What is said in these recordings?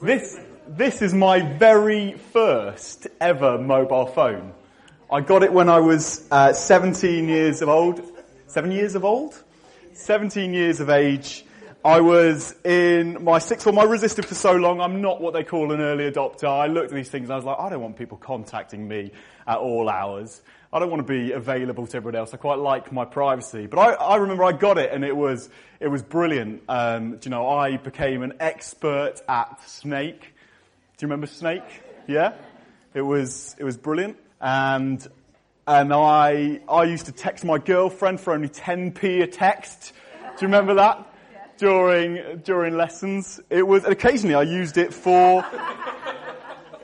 This, this is my very first ever mobile phone. I got it when I was uh, 17 years of old. Seven years of old? 17 years of age. I was in my sixth form. I resisted for so long. I'm not what they call an early adopter. I looked at these things and I was like, I don't want people contacting me at all hours. I don't want to be available to everyone else. I quite like my privacy. But I, I remember I got it and it was, it was brilliant. Um, do you know, I became an expert at Snake. Do you remember Snake? Yeah? It was, it was brilliant. And, and I, I used to text my girlfriend for only 10p a text. Do you remember that? During, during lessons. It was, occasionally I used it for,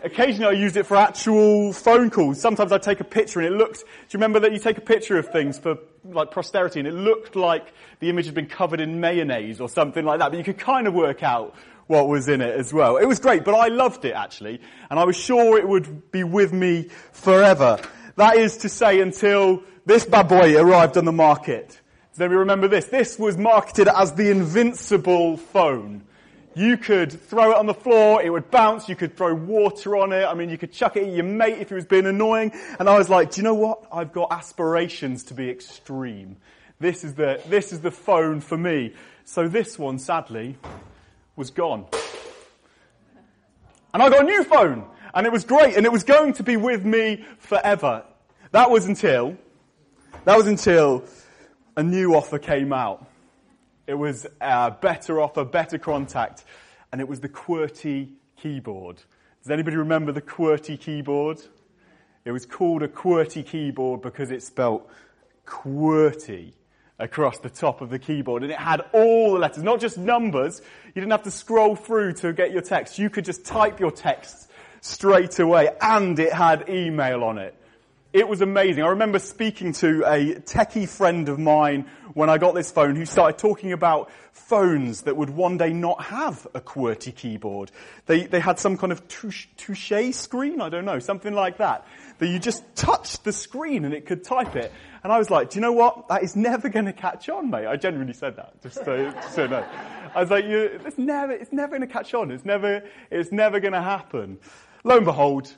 occasionally I used it for actual phone calls. Sometimes I'd take a picture and it looked, do you remember that you take a picture of things for like posterity and it looked like the image had been covered in mayonnaise or something like that, but you could kind of work out what was in it as well. It was great, but I loved it actually, and I was sure it would be with me forever. That is to say until this bad boy arrived on the market. Does anybody remember this? This was marketed as the invincible phone. You could throw it on the floor, it would bounce, you could throw water on it, I mean, you could chuck it at your mate if he was being annoying. And I was like, do you know what? I've got aspirations to be extreme. This is the, this is the phone for me. So this one, sadly, was gone. And I got a new phone, and it was great, and it was going to be with me forever. That was until, that was until a new offer came out. It was a better offer, better contact, and it was the QWERTY keyboard. Does anybody remember the QWERTY keyboard? It was called a QWERTY keyboard because it spelt QWERTY across the top of the keyboard and it had all the letters, not just numbers. You didn't have to scroll through to get your text. You could just type your text straight away and it had email on it. It was amazing. I remember speaking to a techie friend of mine when I got this phone who started talking about phones that would one day not have a QWERTY keyboard. They, they had some kind of touche, screen, I don't know, something like that. That you just touched the screen and it could type it. And I was like, do you know what? That is never going to catch on, mate. I genuinely said that, just so, so know. I was like, you, it's never, it's never going to catch on. It's never, it's never going to happen. Lo and behold,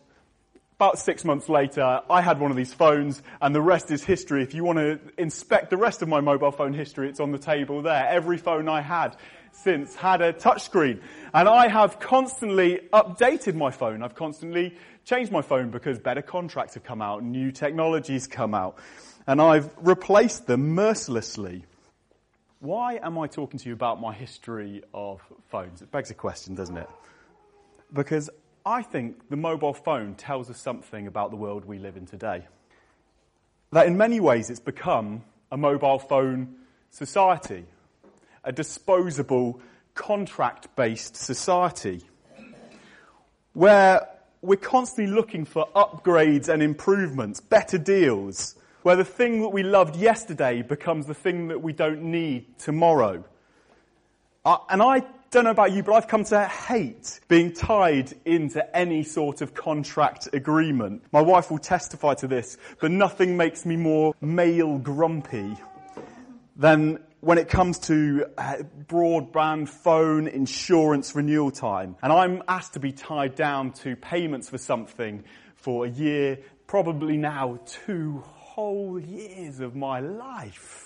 about six months later, I had one of these phones, and the rest is history. If you want to inspect the rest of my mobile phone history, it's on the table there. Every phone I had since had a touchscreen. And I have constantly updated my phone. I've constantly changed my phone because better contracts have come out, new technologies come out, and I've replaced them mercilessly. Why am I talking to you about my history of phones? It begs a question, doesn't it? Because I think the mobile phone tells us something about the world we live in today. That in many ways it's become a mobile phone society, a disposable, contract based society, where we're constantly looking for upgrades and improvements, better deals, where the thing that we loved yesterday becomes the thing that we don't need tomorrow. Uh, and I don't know about you, but I've come to hate being tied into any sort of contract agreement. My wife will testify to this, but nothing makes me more male grumpy than when it comes to uh, broadband, phone, insurance renewal time. And I'm asked to be tied down to payments for something for a year, probably now two whole years of my life.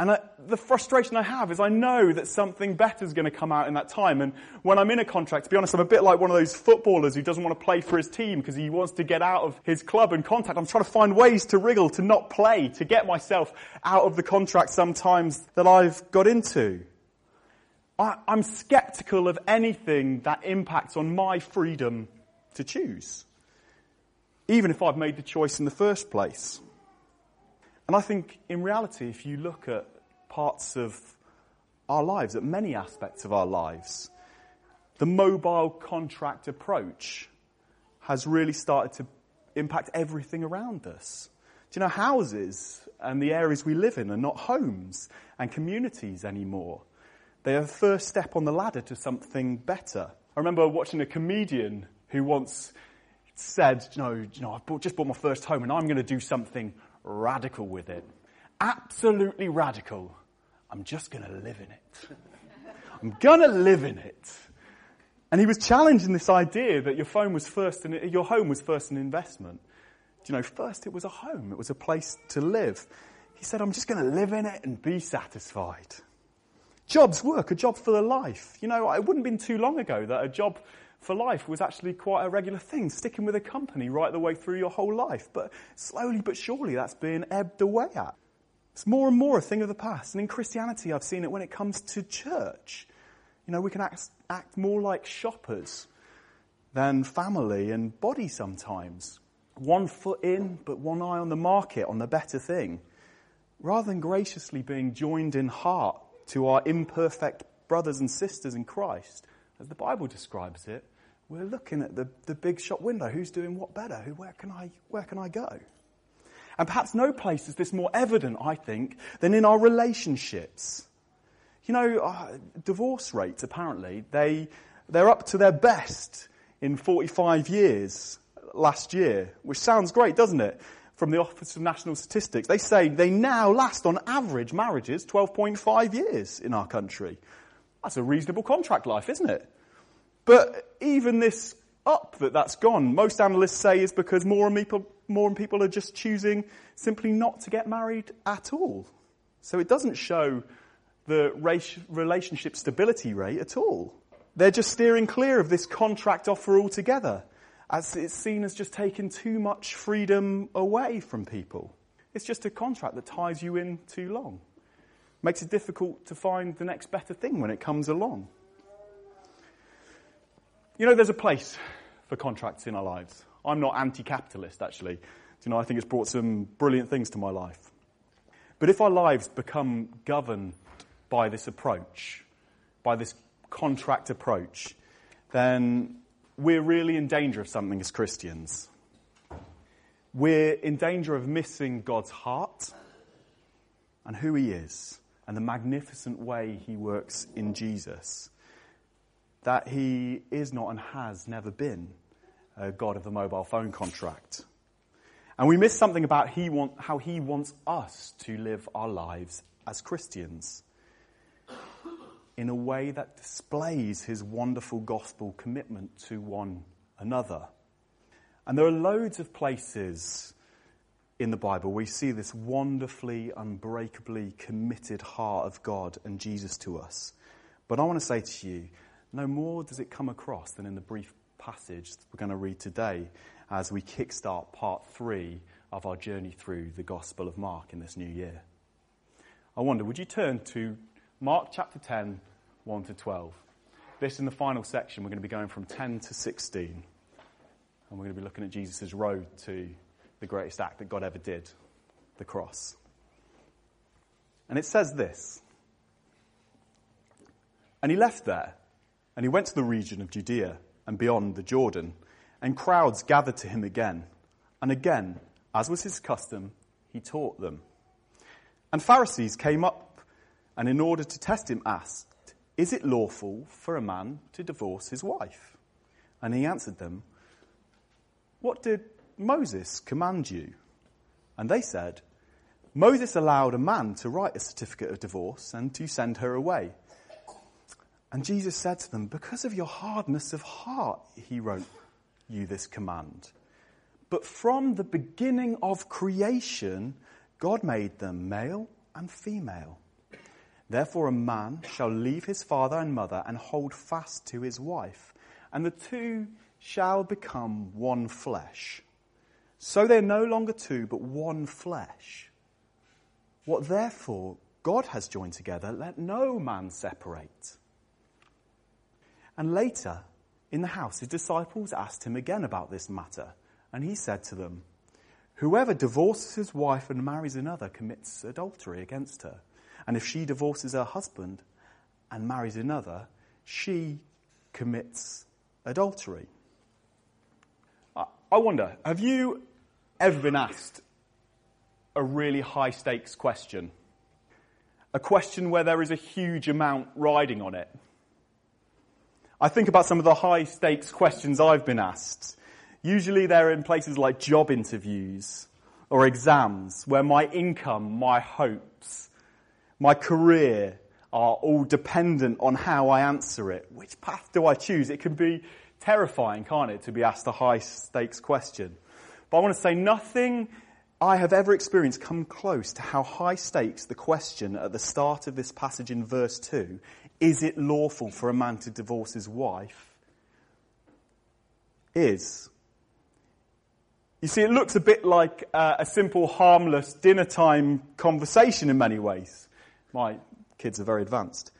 And I, the frustration I have is I know that something better is going to come out in that time. And when I'm in a contract, to be honest, I'm a bit like one of those footballers who doesn't want to play for his team because he wants to get out of his club and contact. I'm trying to find ways to wriggle, to not play, to get myself out of the contract sometimes that I've got into. I, I'm skeptical of anything that impacts on my freedom to choose, even if I've made the choice in the first place. And I think in reality, if you look at parts of our lives, at many aspects of our lives, the mobile contract approach has really started to impact everything around us. Do you know, houses and the areas we live in are not homes and communities anymore. They are the first step on the ladder to something better. I remember watching a comedian who once said, you know, you know I've just bought my first home and I'm going to do something radical with it. Absolutely radical. I'm just going to live in it. I'm going to live in it. And he was challenging this idea that your phone was first and your home was first an investment. Do you know, first it was a home, it was a place to live. He said, I'm just going to live in it and be satisfied. Jobs, work, a job for the life. You know, it wouldn't have been too long ago that a job for life was actually quite a regular thing, sticking with a company right the way through your whole life. But slowly but surely that's being ebbed away at. It's more and more a thing of the past. And in Christianity, I've seen it when it comes to church. You know, we can act, act more like shoppers than family and body sometimes. One foot in, but one eye on the market, on the better thing. Rather than graciously being joined in heart to our imperfect brothers and sisters in Christ, as the Bible describes it, we're looking at the, the big shop window. Who's doing what better? Who, where, can I, where can I go? And perhaps no place is this more evident, I think, than in our relationships. You know, uh, divorce rates, apparently, they, they're up to their best in 45 years last year, which sounds great, doesn't it? From the Office of National Statistics. They say they now last on average marriages 12.5 years in our country. That's a reasonable contract life, isn't it? But even this up that that's gone, most analysts say is because more and people, more and people are just choosing simply not to get married at all. So it doesn't show the relationship stability rate at all. They're just steering clear of this contract offer altogether, as it's seen as just taking too much freedom away from people. It's just a contract that ties you in too long. Makes it difficult to find the next better thing when it comes along. You know, there's a place for contracts in our lives. I'm not anti capitalist, actually. You know, I think it's brought some brilliant things to my life. But if our lives become governed by this approach, by this contract approach, then we're really in danger of something as Christians. We're in danger of missing God's heart and who He is and the magnificent way He works in Jesus. That He is not and has never been a God of the mobile phone contract. And we miss something about he want, how He wants us to live our lives as Christians in a way that displays his wonderful gospel commitment to one another. And there are loads of places in the Bible we see this wonderfully, unbreakably committed heart of God and Jesus to us. But I want to say to you, no more does it come across than in the brief passage we're going to read today as we kickstart part three of our journey through the Gospel of Mark in this new year. I wonder, would you turn to Mark chapter 10, 1 to 12. This in the final section, we're going to be going from 10 to 16. And we're going to be looking at Jesus' road to the greatest act that God ever did the cross. And it says this And he left there, and he went to the region of Judea and beyond the Jordan, and crowds gathered to him again. And again, as was his custom, he taught them. And Pharisees came up, and in order to test him, asked, is it lawful for a man to divorce his wife? And he answered them, What did Moses command you? And they said, Moses allowed a man to write a certificate of divorce and to send her away. And Jesus said to them, Because of your hardness of heart, he wrote you this command. But from the beginning of creation, God made them male and female. Therefore, a man shall leave his father and mother and hold fast to his wife, and the two shall become one flesh. So they're no longer two, but one flesh. What therefore God has joined together, let no man separate. And later, in the house, his disciples asked him again about this matter, and he said to them, Whoever divorces his wife and marries another commits adultery against her. And if she divorces her husband and marries another, she commits adultery. I wonder, have you ever been asked a really high stakes question? A question where there is a huge amount riding on it? I think about some of the high stakes questions I've been asked. Usually they're in places like job interviews or exams where my income, my hopes, my career are all dependent on how I answer it. Which path do I choose? It can be terrifying, can't it, to be asked a high stakes question. But I want to say nothing I have ever experienced come close to how high stakes the question at the start of this passage in verse 2 is it lawful for a man to divorce his wife? is. You see, it looks a bit like uh, a simple, harmless dinner time conversation in many ways. My kids are very advanced.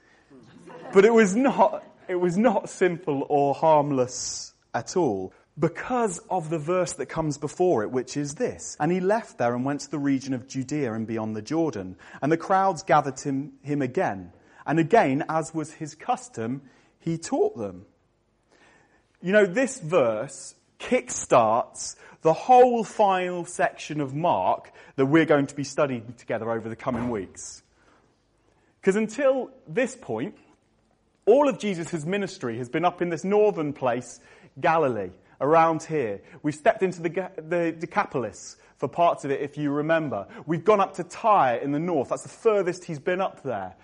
But it was not, it was not simple or harmless at all because of the verse that comes before it, which is this. And he left there and went to the region of Judea and beyond the Jordan. And the crowds gathered him, him again. And again, as was his custom, he taught them. You know, this verse kickstarts the whole final section of Mark that we're going to be studying together over the coming weeks. Because until this point, all of Jesus' ministry has been up in this northern place, Galilee, around here. We've stepped into the, the Decapolis for parts of it, if you remember. We've gone up to Tyre in the north. That's the furthest he's been up there.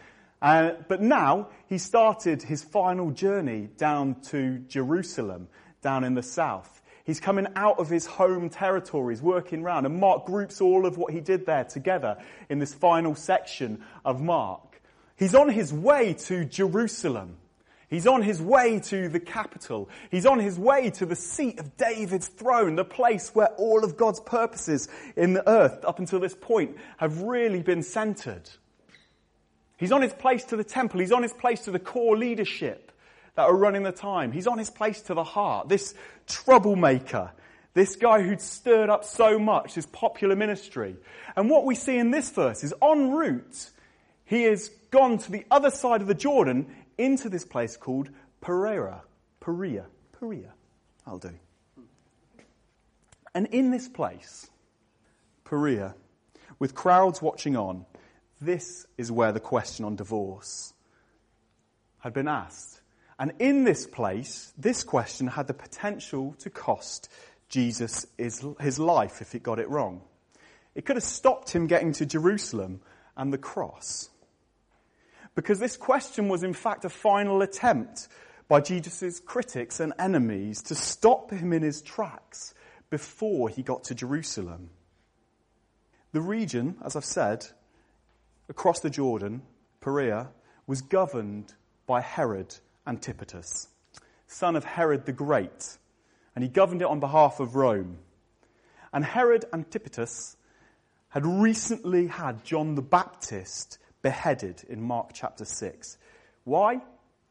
Uh, but now he started his final journey down to Jerusalem, down in the south. He's coming out of his home territories, working around, and Mark groups all of what he did there together in this final section of Mark. He's on his way to Jerusalem. He's on his way to the capital. He's on his way to the seat of David's throne, the place where all of God's purposes in the earth up until this point have really been centered. He's on his place to the temple. He's on his place to the core leadership that are running the time. He's on his place to the heart. This troublemaker, this guy who'd stirred up so much, his popular ministry. And what we see in this verse is en route, he has gone to the other side of the Jordan into this place called Pereira. Perea. Perea. I'll do. And in this place, Perea, with crowds watching on, this is where the question on divorce had been asked. And in this place, this question had the potential to cost Jesus his, his life if it got it wrong. It could have stopped him getting to Jerusalem and the cross. Because this question was in fact a final attempt by Jesus' critics and enemies to stop him in his tracks before he got to Jerusalem. The region, as I've said, across the Jordan, Perea, was governed by Herod Antipater, son of Herod the Great, and he governed it on behalf of Rome. And Herod Antipater had recently had John the Baptist beheaded in Mark chapter 6. Why?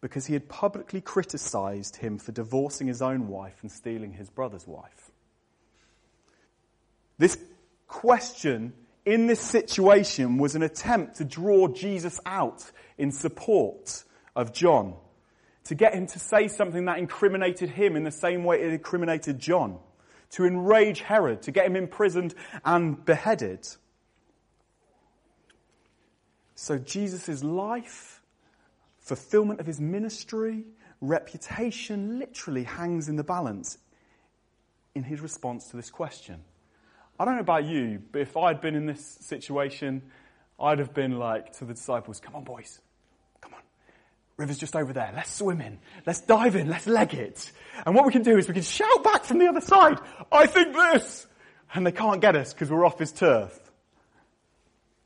Because he had publicly criticized him for divorcing his own wife and stealing his brother's wife. This question in this situation was an attempt to draw Jesus out in support of John, to get him to say something that incriminated him in the same way it incriminated John, to enrage Herod, to get him imprisoned and beheaded. So Jesus' life, fulfillment of his ministry, reputation literally hangs in the balance in his response to this question. I don't know about you, but if I'd been in this situation, I'd have been like to the disciples, come on, boys. Come on. River's just over there. Let's swim in. Let's dive in. Let's leg it. And what we can do is we can shout back from the other side, I think this! And they can't get us because we're off his turf.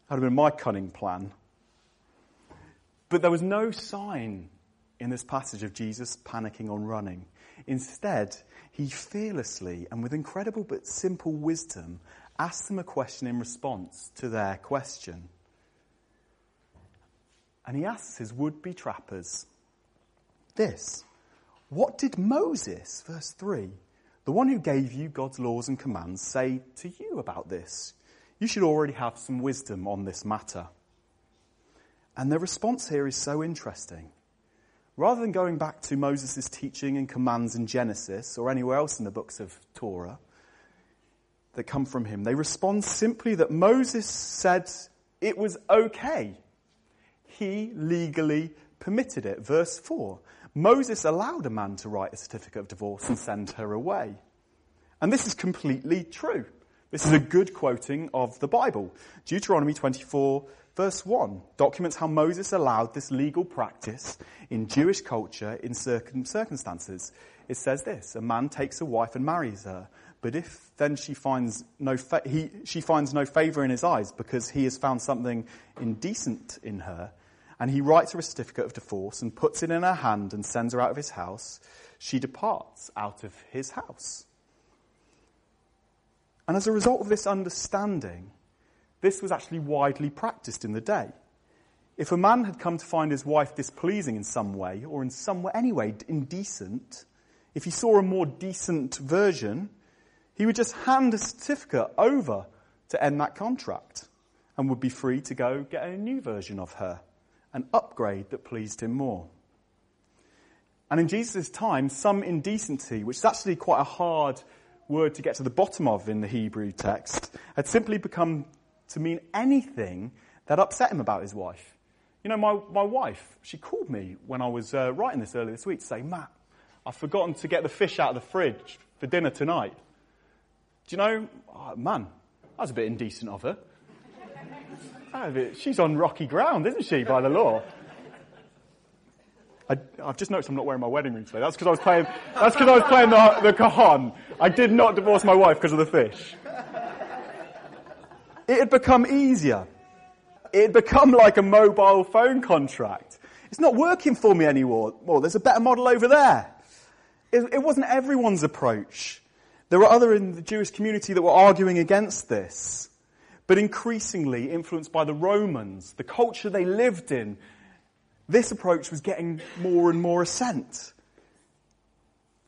That would have been my cunning plan. But there was no sign in this passage of Jesus panicking or running. Instead, he fearlessly and with incredible but simple wisdom asked them a question in response to their question. And he asks his would be trappers this What did Moses, verse 3, the one who gave you God's laws and commands, say to you about this? You should already have some wisdom on this matter. And the response here is so interesting. Rather than going back to Moses' teaching and commands in Genesis or anywhere else in the books of Torah that come from him, they respond simply that Moses said it was okay. He legally permitted it. Verse 4 Moses allowed a man to write a certificate of divorce and send her away. And this is completely true. This is a good quoting of the Bible. Deuteronomy 24 Verse 1 documents how Moses allowed this legal practice in Jewish culture in certain circumstances. It says this A man takes a wife and marries her, but if then she finds no, fa- he, she finds no favor in his eyes because he has found something indecent in her, and he writes her a certificate of divorce and puts it in her hand and sends her out of his house, she departs out of his house. And as a result of this understanding, this was actually widely practiced in the day. If a man had come to find his wife displeasing in some way, or in some way, anyway, indecent, if he saw a more decent version, he would just hand a certificate over to end that contract and would be free to go get a new version of her, an upgrade that pleased him more. And in Jesus' time, some indecency, which is actually quite a hard word to get to the bottom of in the Hebrew text, had simply become to mean anything that upset him about his wife. You know, my, my wife, she called me when I was uh, writing this earlier this week to say, Matt, I've forgotten to get the fish out of the fridge for dinner tonight. Do you know, oh, man, that was a bit indecent of her. She's on rocky ground, isn't she, by the law? I, have just noticed I'm not wearing my wedding ring today. That's because I was playing, that's because I was playing the, the cajon. I did not divorce my wife because of the fish. It had become easier. It had become like a mobile phone contract. It's not working for me anymore. Well, there's a better model over there. It, it wasn't everyone's approach. There were other in the Jewish community that were arguing against this. But increasingly influenced by the Romans, the culture they lived in, this approach was getting more and more assent.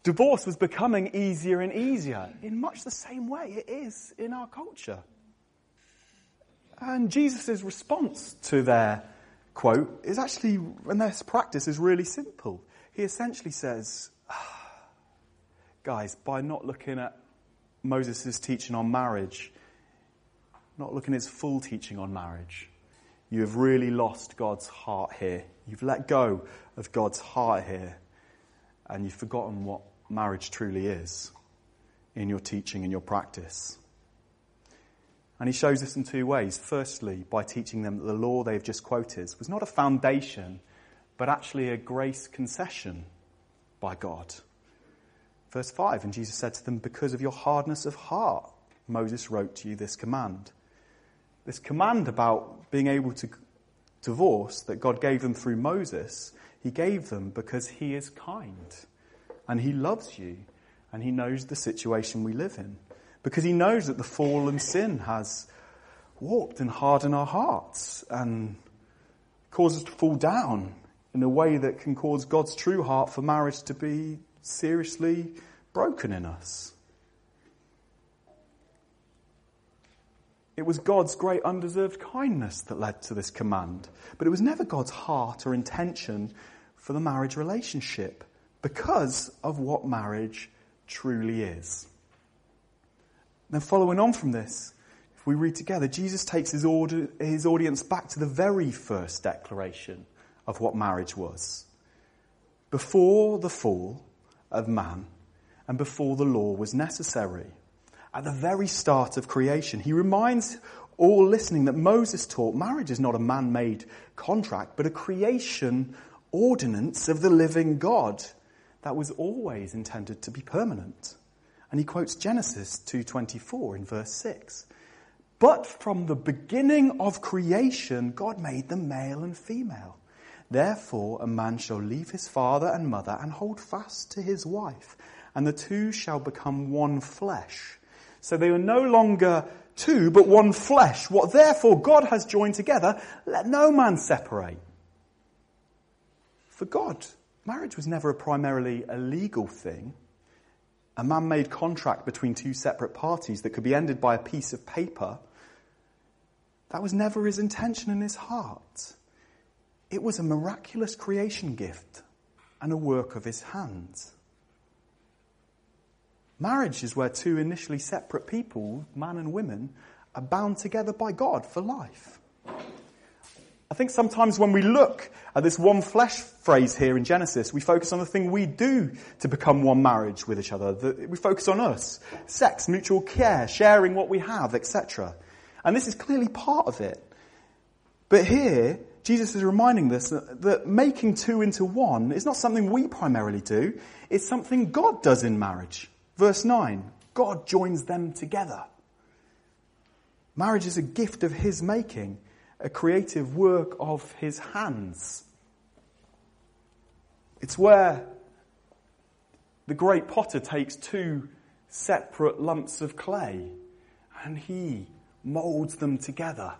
Divorce was becoming easier and easier in much the same way it is in our culture. And Jesus' response to their quote is actually, and their practice is really simple. He essentially says, ah, guys, by not looking at Moses' teaching on marriage, not looking at his full teaching on marriage, you have really lost God's heart here. You've let go of God's heart here, and you've forgotten what marriage truly is in your teaching and your practice. And he shows this in two ways. Firstly, by teaching them that the law they've just quoted was not a foundation, but actually a grace concession by God. Verse 5 And Jesus said to them, Because of your hardness of heart, Moses wrote to you this command. This command about being able to divorce that God gave them through Moses, he gave them because he is kind and he loves you and he knows the situation we live in because he knows that the fall and sin has warped and hardened our hearts and caused us to fall down in a way that can cause God's true heart for marriage to be seriously broken in us. It was God's great undeserved kindness that led to this command, but it was never God's heart or intention for the marriage relationship because of what marriage truly is. Now, following on from this, if we read together, Jesus takes his, order, his audience back to the very first declaration of what marriage was. Before the fall of man and before the law was necessary. At the very start of creation, he reminds all listening that Moses taught marriage is not a man made contract, but a creation ordinance of the living God that was always intended to be permanent. And he quotes Genesis 2:24 in verse 6. But from the beginning of creation God made them male and female. Therefore a man shall leave his father and mother and hold fast to his wife, and the two shall become one flesh. So they are no longer two, but one flesh. What therefore God has joined together, let no man separate. For God, marriage was never a primarily a legal thing a man made contract between two separate parties that could be ended by a piece of paper, that was never his intention in his heart. It was a miraculous creation gift and a work of his hands. Marriage is where two initially separate people, man and women, are bound together by God for life. I think sometimes when we look at this one flesh phrase here in Genesis, we focus on the thing we do to become one marriage with each other. We focus on us. Sex, mutual care, sharing what we have, etc. And this is clearly part of it. But here, Jesus is reminding us that, that making two into one is not something we primarily do, it's something God does in marriage. Verse 9 God joins them together. Marriage is a gift of His making, a creative work of His hands. It's where the great potter takes two separate lumps of clay and he molds them together.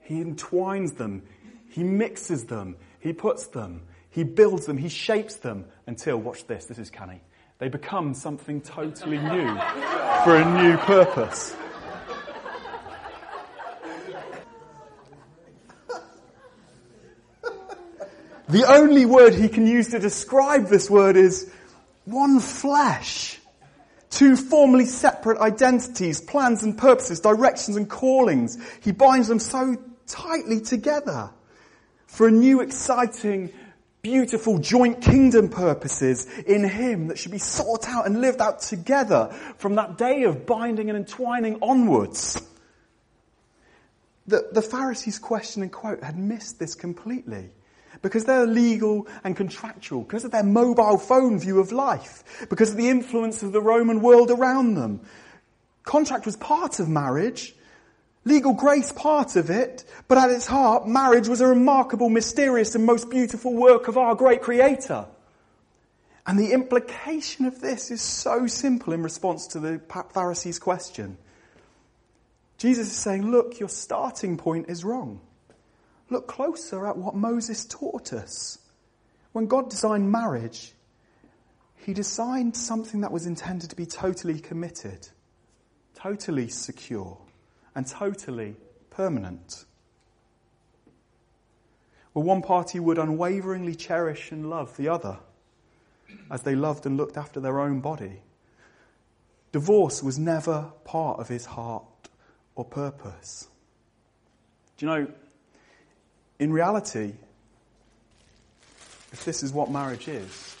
He entwines them, he mixes them, he puts them, he builds them, he shapes them until, watch this, this is canny, they become something totally new for a new purpose. The only word he can use to describe this word is one flesh. Two formally separate identities, plans and purposes, directions and callings. He binds them so tightly together for a new, exciting, beautiful joint kingdom purposes in Him that should be sought out and lived out together from that day of binding and entwining onwards. The, the Pharisees' question and quote had missed this completely because they're legal and contractual, because of their mobile phone view of life, because of the influence of the Roman world around them. Contract was part of marriage, legal grace part of it, but at its heart, marriage was a remarkable, mysterious, and most beautiful work of our great Creator. And the implication of this is so simple in response to the Pharisees' question. Jesus is saying, look, your starting point is wrong. Look closer at what Moses taught us. When God designed marriage, he designed something that was intended to be totally committed, totally secure, and totally permanent. Where one party would unwaveringly cherish and love the other as they loved and looked after their own body. Divorce was never part of his heart or purpose. Do you know, in reality, if this is what marriage is,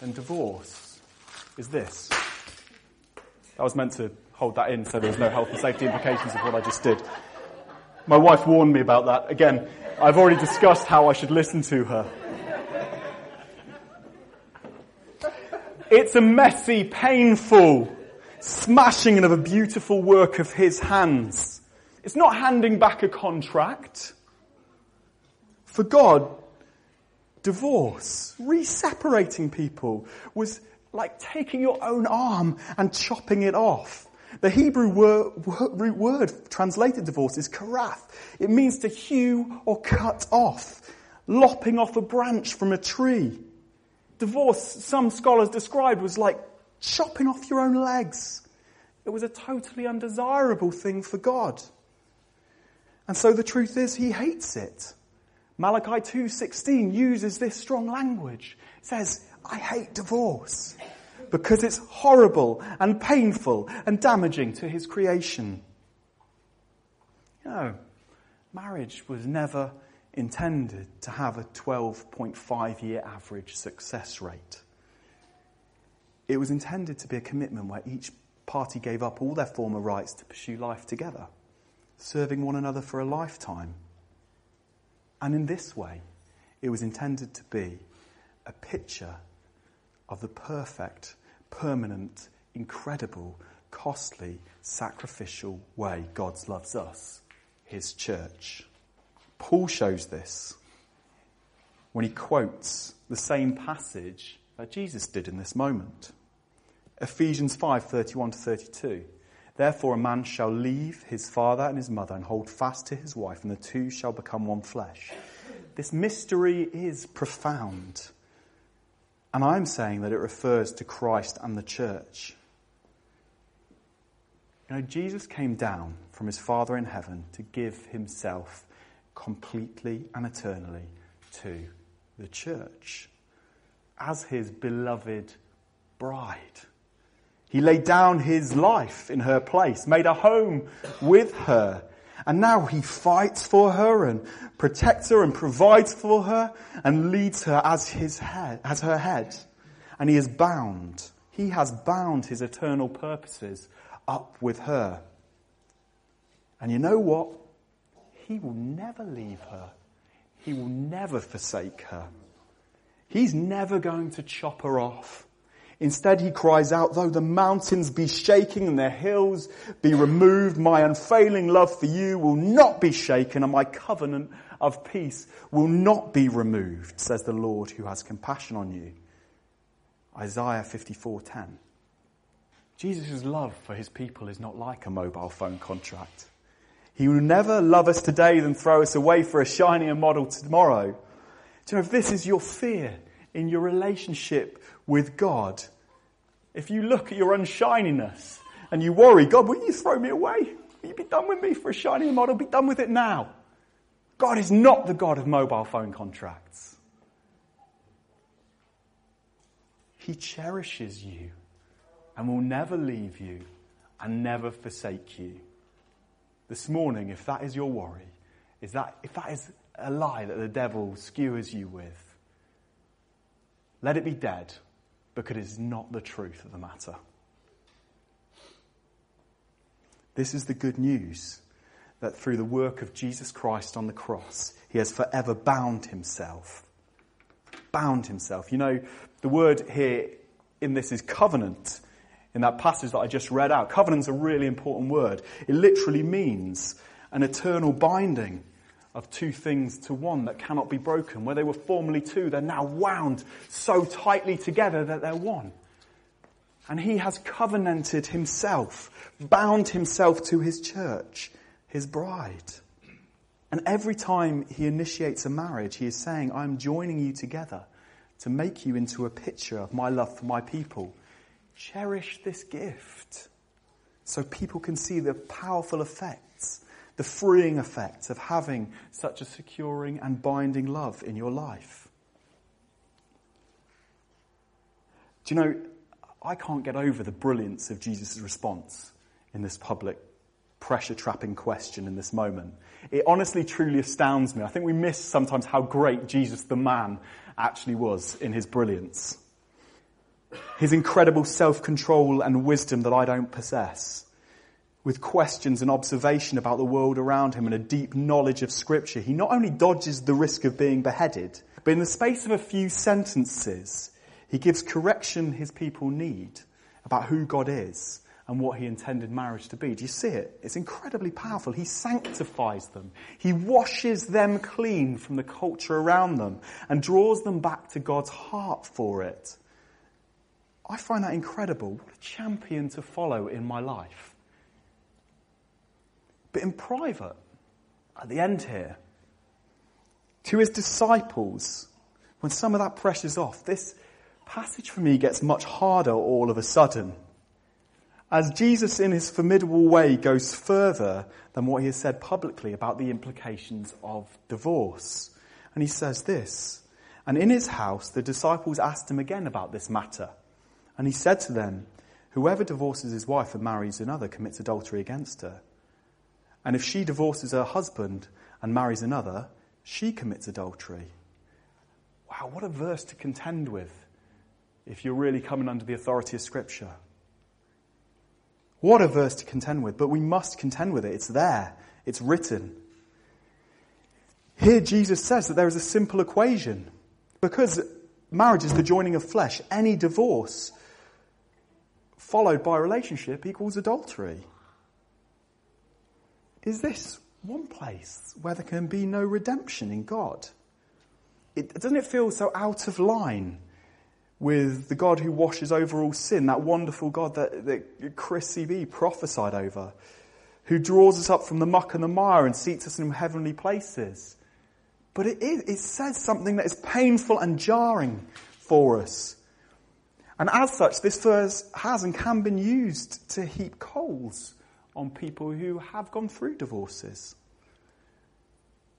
then divorce is this. I was meant to hold that in so there was no health and safety implications of what I just did. My wife warned me about that. Again, I've already discussed how I should listen to her. It's a messy, painful smashing of a beautiful work of his hands. It's not handing back a contract. For God, divorce, re-separating people, was like taking your own arm and chopping it off. The Hebrew root word translated divorce is karath. It means to hew or cut off, lopping off a branch from a tree. Divorce, some scholars described, was like chopping off your own legs. It was a totally undesirable thing for God. And so the truth is he hates it. Malachi 2:16 uses this strong language. It says, "I hate divorce because it's horrible and painful and damaging to his creation." Know, marriage was never intended to have a 12.5 year average success rate. It was intended to be a commitment where each party gave up all their former rights to pursue life together serving one another for a lifetime. And in this way, it was intended to be a picture of the perfect, permanent, incredible, costly, sacrificial way God loves us, His church. Paul shows this when he quotes the same passage that Jesus did in this moment. Ephesians 5 31 to 32. Therefore, a man shall leave his father and his mother and hold fast to his wife, and the two shall become one flesh. This mystery is profound. And I'm saying that it refers to Christ and the church. You know, Jesus came down from his Father in heaven to give himself completely and eternally to the church as his beloved bride. He laid down his life in her place, made a home with her. And now he fights for her and protects her and provides for her and leads her as his head, as her head. And he is bound. He has bound his eternal purposes up with her. And you know what? He will never leave her. He will never forsake her. He's never going to chop her off. Instead, he cries out, though the mountains be shaking and the hills be removed, my unfailing love for you will not be shaken and my covenant of peace will not be removed, says the Lord who has compassion on you. Isaiah 54:10. Jesus' love for his people is not like a mobile phone contract. He will never love us today than throw us away for a shinier model tomorrow. So if this is your fear in your relationship with God, if you look at your unshininess and you worry, God, will you throw me away? Will you be done with me for a shiny model? Be done with it now. God is not the God of mobile phone contracts. He cherishes you and will never leave you and never forsake you. This morning, if that is your worry, is that, if that is a lie that the devil skewers you with, let it be dead because it is not the truth of the matter. This is the good news that through the work of Jesus Christ on the cross, he has forever bound himself. Bound himself. You know, the word here in this is covenant. In that passage that I just read out, covenant's a really important word. It literally means an eternal binding of two things to one that cannot be broken. Where they were formerly two, they're now wound so tightly together that they're one. And he has covenanted himself, bound himself to his church, his bride. And every time he initiates a marriage, he is saying, I'm joining you together to make you into a picture of my love for my people. Cherish this gift so people can see the powerful effects the freeing effect of having such a securing and binding love in your life. Do you know, I can't get over the brilliance of Jesus' response in this public pressure trapping question in this moment. It honestly truly astounds me. I think we miss sometimes how great Jesus the man actually was in his brilliance. His incredible self control and wisdom that I don't possess with questions and observation about the world around him and a deep knowledge of scripture, he not only dodges the risk of being beheaded, but in the space of a few sentences, he gives correction his people need about who God is and what he intended marriage to be. Do you see it? It's incredibly powerful. He sanctifies them. He washes them clean from the culture around them and draws them back to God's heart for it. I find that incredible. What a champion to follow in my life. But in private, at the end here, to his disciples, when some of that pressure's off, this passage for me gets much harder all of a sudden. As Jesus, in his formidable way, goes further than what he has said publicly about the implications of divorce. And he says this And in his house, the disciples asked him again about this matter. And he said to them, Whoever divorces his wife and marries another commits adultery against her. And if she divorces her husband and marries another, she commits adultery. Wow, what a verse to contend with if you're really coming under the authority of Scripture. What a verse to contend with, but we must contend with it. It's there, it's written. Here, Jesus says that there is a simple equation. Because marriage is the joining of flesh, any divorce followed by a relationship equals adultery is this one place where there can be no redemption in God? It, doesn't it feel so out of line with the God who washes over all sin, that wonderful God that, that Chris CB prophesied over, who draws us up from the muck and the mire and seats us in heavenly places? But it, is, it says something that is painful and jarring for us. And as such, this verse has and can be used to heap coals on people who have gone through divorces.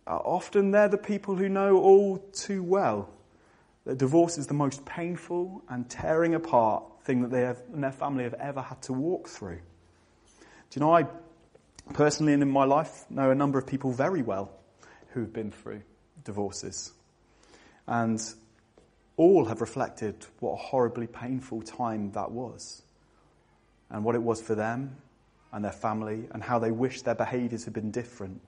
Uh, often they're the people who know all too well that divorce is the most painful and tearing apart thing that they have, and their family have ever had to walk through. Do you know, I personally and in my life know a number of people very well who've been through divorces. And all have reflected what a horribly painful time that was and what it was for them and their family and how they wish their behaviours had been different.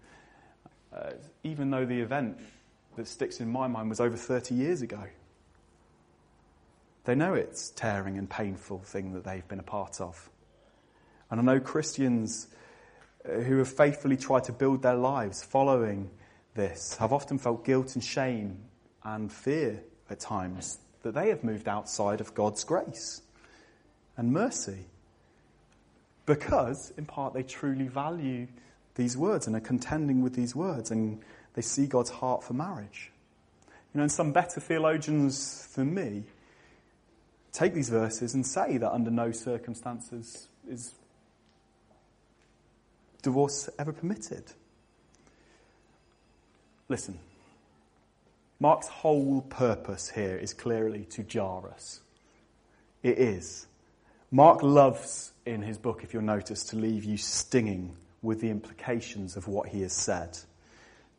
Uh, even though the event that sticks in my mind was over 30 years ago. They know it's a tearing and painful thing that they've been a part of. And I know Christians uh, who have faithfully tried to build their lives following this have often felt guilt and shame and fear at times that they have moved outside of God's grace and mercy. Because, in part, they truly value these words and are contending with these words and they see God's heart for marriage. You know, and some better theologians than me take these verses and say that under no circumstances is divorce ever permitted. Listen, Mark's whole purpose here is clearly to jar us. It is. Mark loves in his book, if you'll notice, to leave you stinging with the implications of what he has said,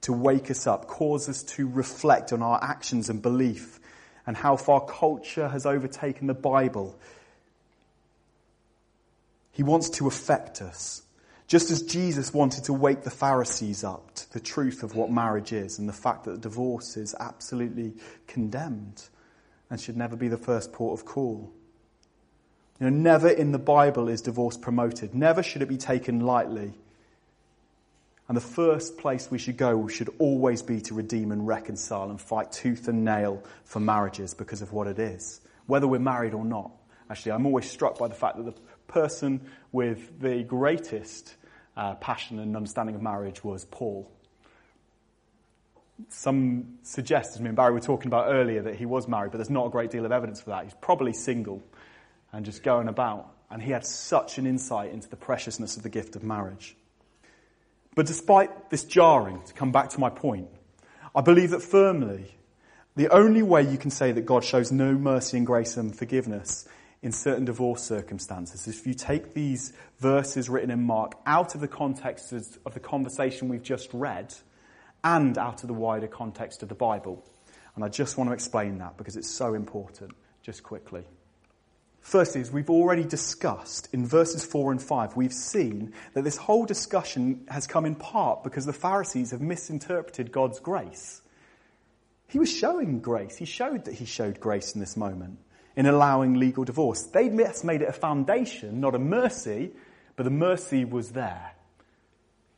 to wake us up, cause us to reflect on our actions and belief and how far culture has overtaken the Bible. He wants to affect us. Just as Jesus wanted to wake the Pharisees up to the truth of what marriage is and the fact that divorce is absolutely condemned and should never be the first port of call. You know, never in the Bible is divorce promoted. Never should it be taken lightly. And the first place we should go should always be to redeem and reconcile and fight tooth and nail for marriages because of what it is, whether we're married or not. Actually, I'm always struck by the fact that the person with the greatest uh, passion and understanding of marriage was Paul. Some suggest, as me and Barry were talking about earlier, that he was married, but there's not a great deal of evidence for that. He's probably single and just going about. And he had such an insight into the preciousness of the gift of marriage. But despite this jarring, to come back to my point, I believe that firmly the only way you can say that God shows no mercy and grace and forgiveness in certain divorce circumstances. Is if you take these verses written in Mark out of the context of the conversation we've just read and out of the wider context of the Bible. And I just want to explain that because it's so important, just quickly. Firstly, as we've already discussed in verses 4 and 5, we've seen that this whole discussion has come in part because the Pharisees have misinterpreted God's grace. He was showing grace. He showed that he showed grace in this moment in allowing legal divorce. They just made it a foundation, not a mercy, but the mercy was there.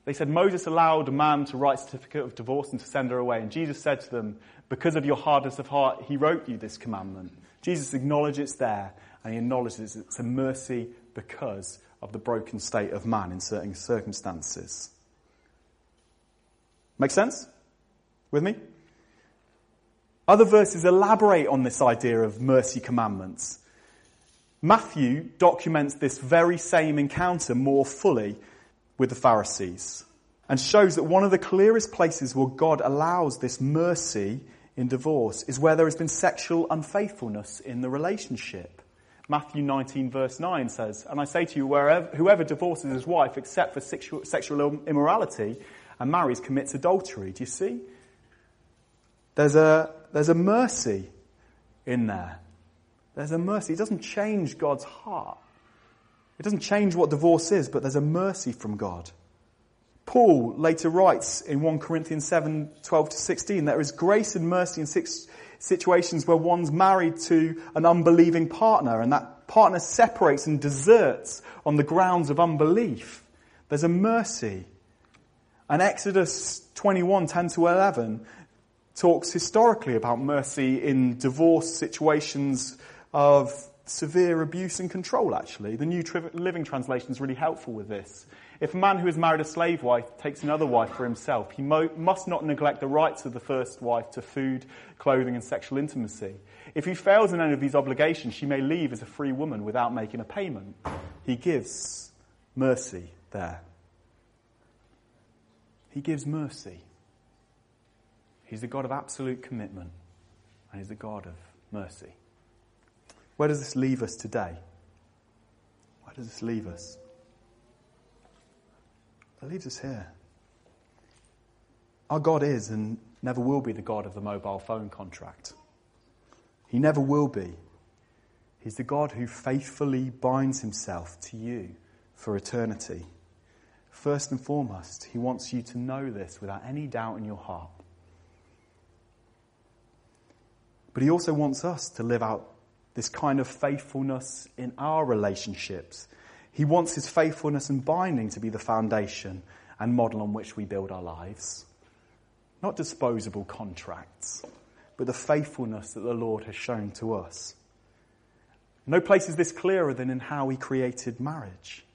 They said Moses allowed a man to write a certificate of divorce and to send her away. And Jesus said to them, because of your hardness of heart, he wrote you this commandment. Jesus acknowledged it's there and he acknowledges it's a mercy because of the broken state of man in certain circumstances. Make sense? With me? Other verses elaborate on this idea of mercy commandments. Matthew documents this very same encounter more fully with the Pharisees and shows that one of the clearest places where God allows this mercy in divorce is where there has been sexual unfaithfulness in the relationship. Matthew 19 verse 9 says, And I say to you, wherever, whoever divorces his wife except for sexual, sexual immorality and marries commits adultery. Do you see? There's a, there's a mercy in there. There's a mercy. It doesn't change God's heart. It doesn't change what divorce is, but there's a mercy from God. Paul later writes in 1 Corinthians 7 12 to 16 there is grace and mercy in six situations where one's married to an unbelieving partner and that partner separates and deserts on the grounds of unbelief. There's a mercy. And Exodus 21 10 to 11 talks historically about mercy in divorce situations of severe abuse and control, actually. The New Living Translation is really helpful with this. If a man who has married a slave wife takes another wife for himself, he mo- must not neglect the rights of the first wife to food, clothing, and sexual intimacy. If he fails in any of these obligations, she may leave as a free woman without making a payment. He gives mercy there. He gives mercy. He's the God of absolute commitment, and He's the God of mercy. Where does this leave us today? Where does this leave us? It leaves us here. Our God is and never will be the God of the mobile phone contract. He never will be. He's the God who faithfully binds himself to you for eternity. First and foremost, He wants you to know this without any doubt in your heart. But He also wants us to live out this kind of faithfulness in our relationships. He wants His faithfulness and binding to be the foundation and model on which we build our lives. Not disposable contracts, but the faithfulness that the Lord has shown to us. No place is this clearer than in how He created marriage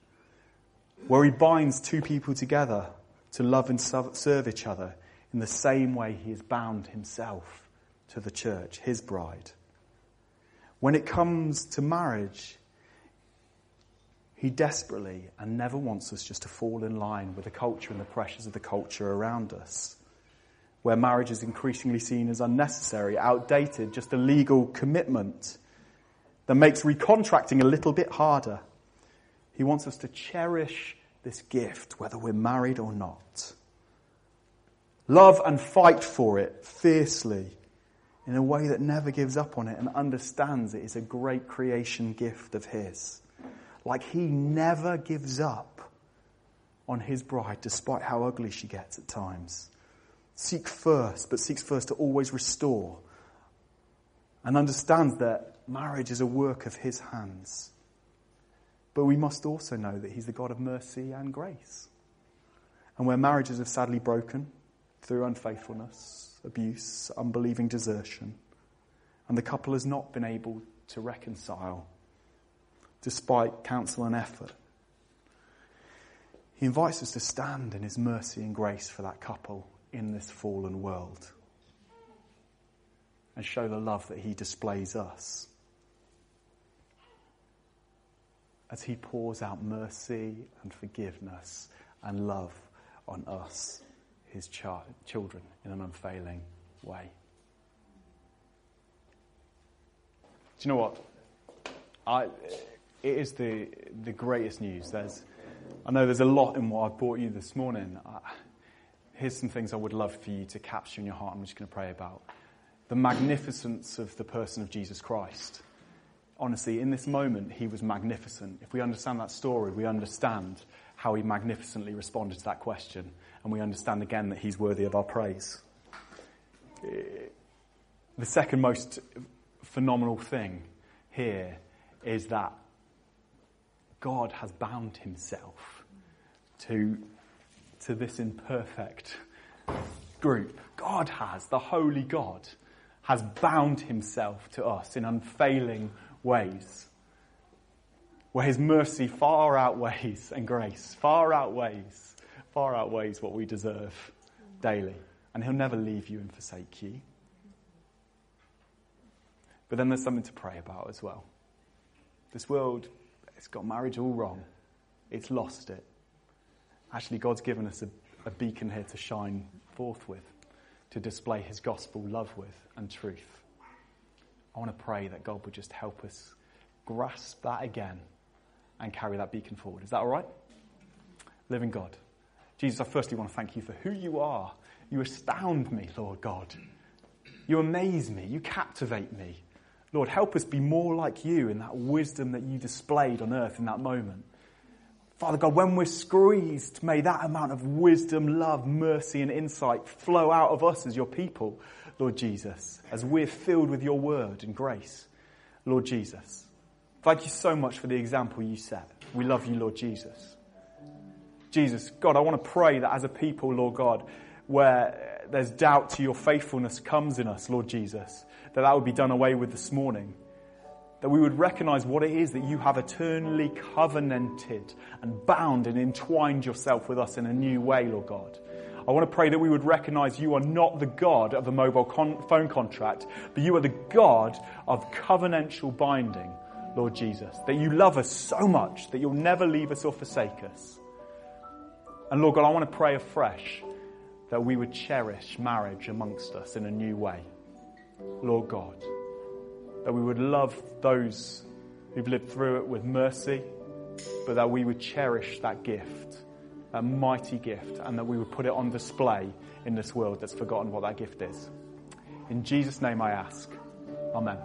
where he binds two people together to love and serve each other in the same way he has bound himself to the church, his bride. When it comes to marriage, he desperately and never wants us just to fall in line with the culture and the pressures of the culture around us, where marriage is increasingly seen as unnecessary, outdated, just a legal commitment that makes recontracting a little bit harder he wants us to cherish this gift, whether we're married or not. Love and fight for it fiercely in a way that never gives up on it and understands it is a great creation gift of His. Like He never gives up on His bride despite how ugly she gets at times. Seek first, but seeks first to always restore and understands that marriage is a work of His hands. But we must also know that He's the God of mercy and grace. And where marriages have sadly broken through unfaithfulness, abuse, unbelieving desertion, and the couple has not been able to reconcile despite counsel and effort, He invites us to stand in His mercy and grace for that couple in this fallen world and show the love that He displays us. as He pours out mercy and forgiveness and love on us, His children, in an unfailing way. Do you know what? I, it is the, the greatest news. There's, I know there's a lot in what I've brought you this morning. I, here's some things I would love for you to capture in your heart. I'm just going to pray about. The magnificence of the person of Jesus Christ honestly, in this moment, he was magnificent. If we understand that story, we understand how he magnificently responded to that question, and we understand again that he's worthy of our praise. The second most phenomenal thing here is that God has bound himself to, to this imperfect group. God has, the Holy God, has bound himself to us in unfailing ways. Where his mercy far outweighs and grace far outweighs, far outweighs what we deserve daily. And he'll never leave you and forsake you. But then there's something to pray about as well. This world, it's got marriage all wrong. It's lost it. Actually, God's given us a, a beacon here to shine forth with, to display his gospel love with and truth. I want to pray that God would just help us grasp that again and carry that beacon forward. Is that all right? Living God. Jesus, I firstly want to thank you for who you are. You astound me, Lord God. You amaze me. You captivate me. Lord, help us be more like you in that wisdom that you displayed on earth in that moment. Father God, when we're squeezed, may that amount of wisdom, love, mercy, and insight flow out of us as your people. Lord Jesus, as we're filled with your word and grace. Lord Jesus, thank you so much for the example you set. We love you, Lord Jesus. Jesus, God, I want to pray that as a people, Lord God, where there's doubt to your faithfulness comes in us, Lord Jesus, that that would be done away with this morning. That we would recognize what it is that you have eternally covenanted and bound and entwined yourself with us in a new way, Lord God. I want to pray that we would recognize you are not the God of a mobile con- phone contract, but you are the God of covenantal binding, Lord Jesus. That you love us so much that you'll never leave us or forsake us. And Lord God, I want to pray afresh that we would cherish marriage amongst us in a new way. Lord God, that we would love those who've lived through it with mercy, but that we would cherish that gift a mighty gift and that we would put it on display in this world that's forgotten what that gift is. In Jesus' name I ask. Amen.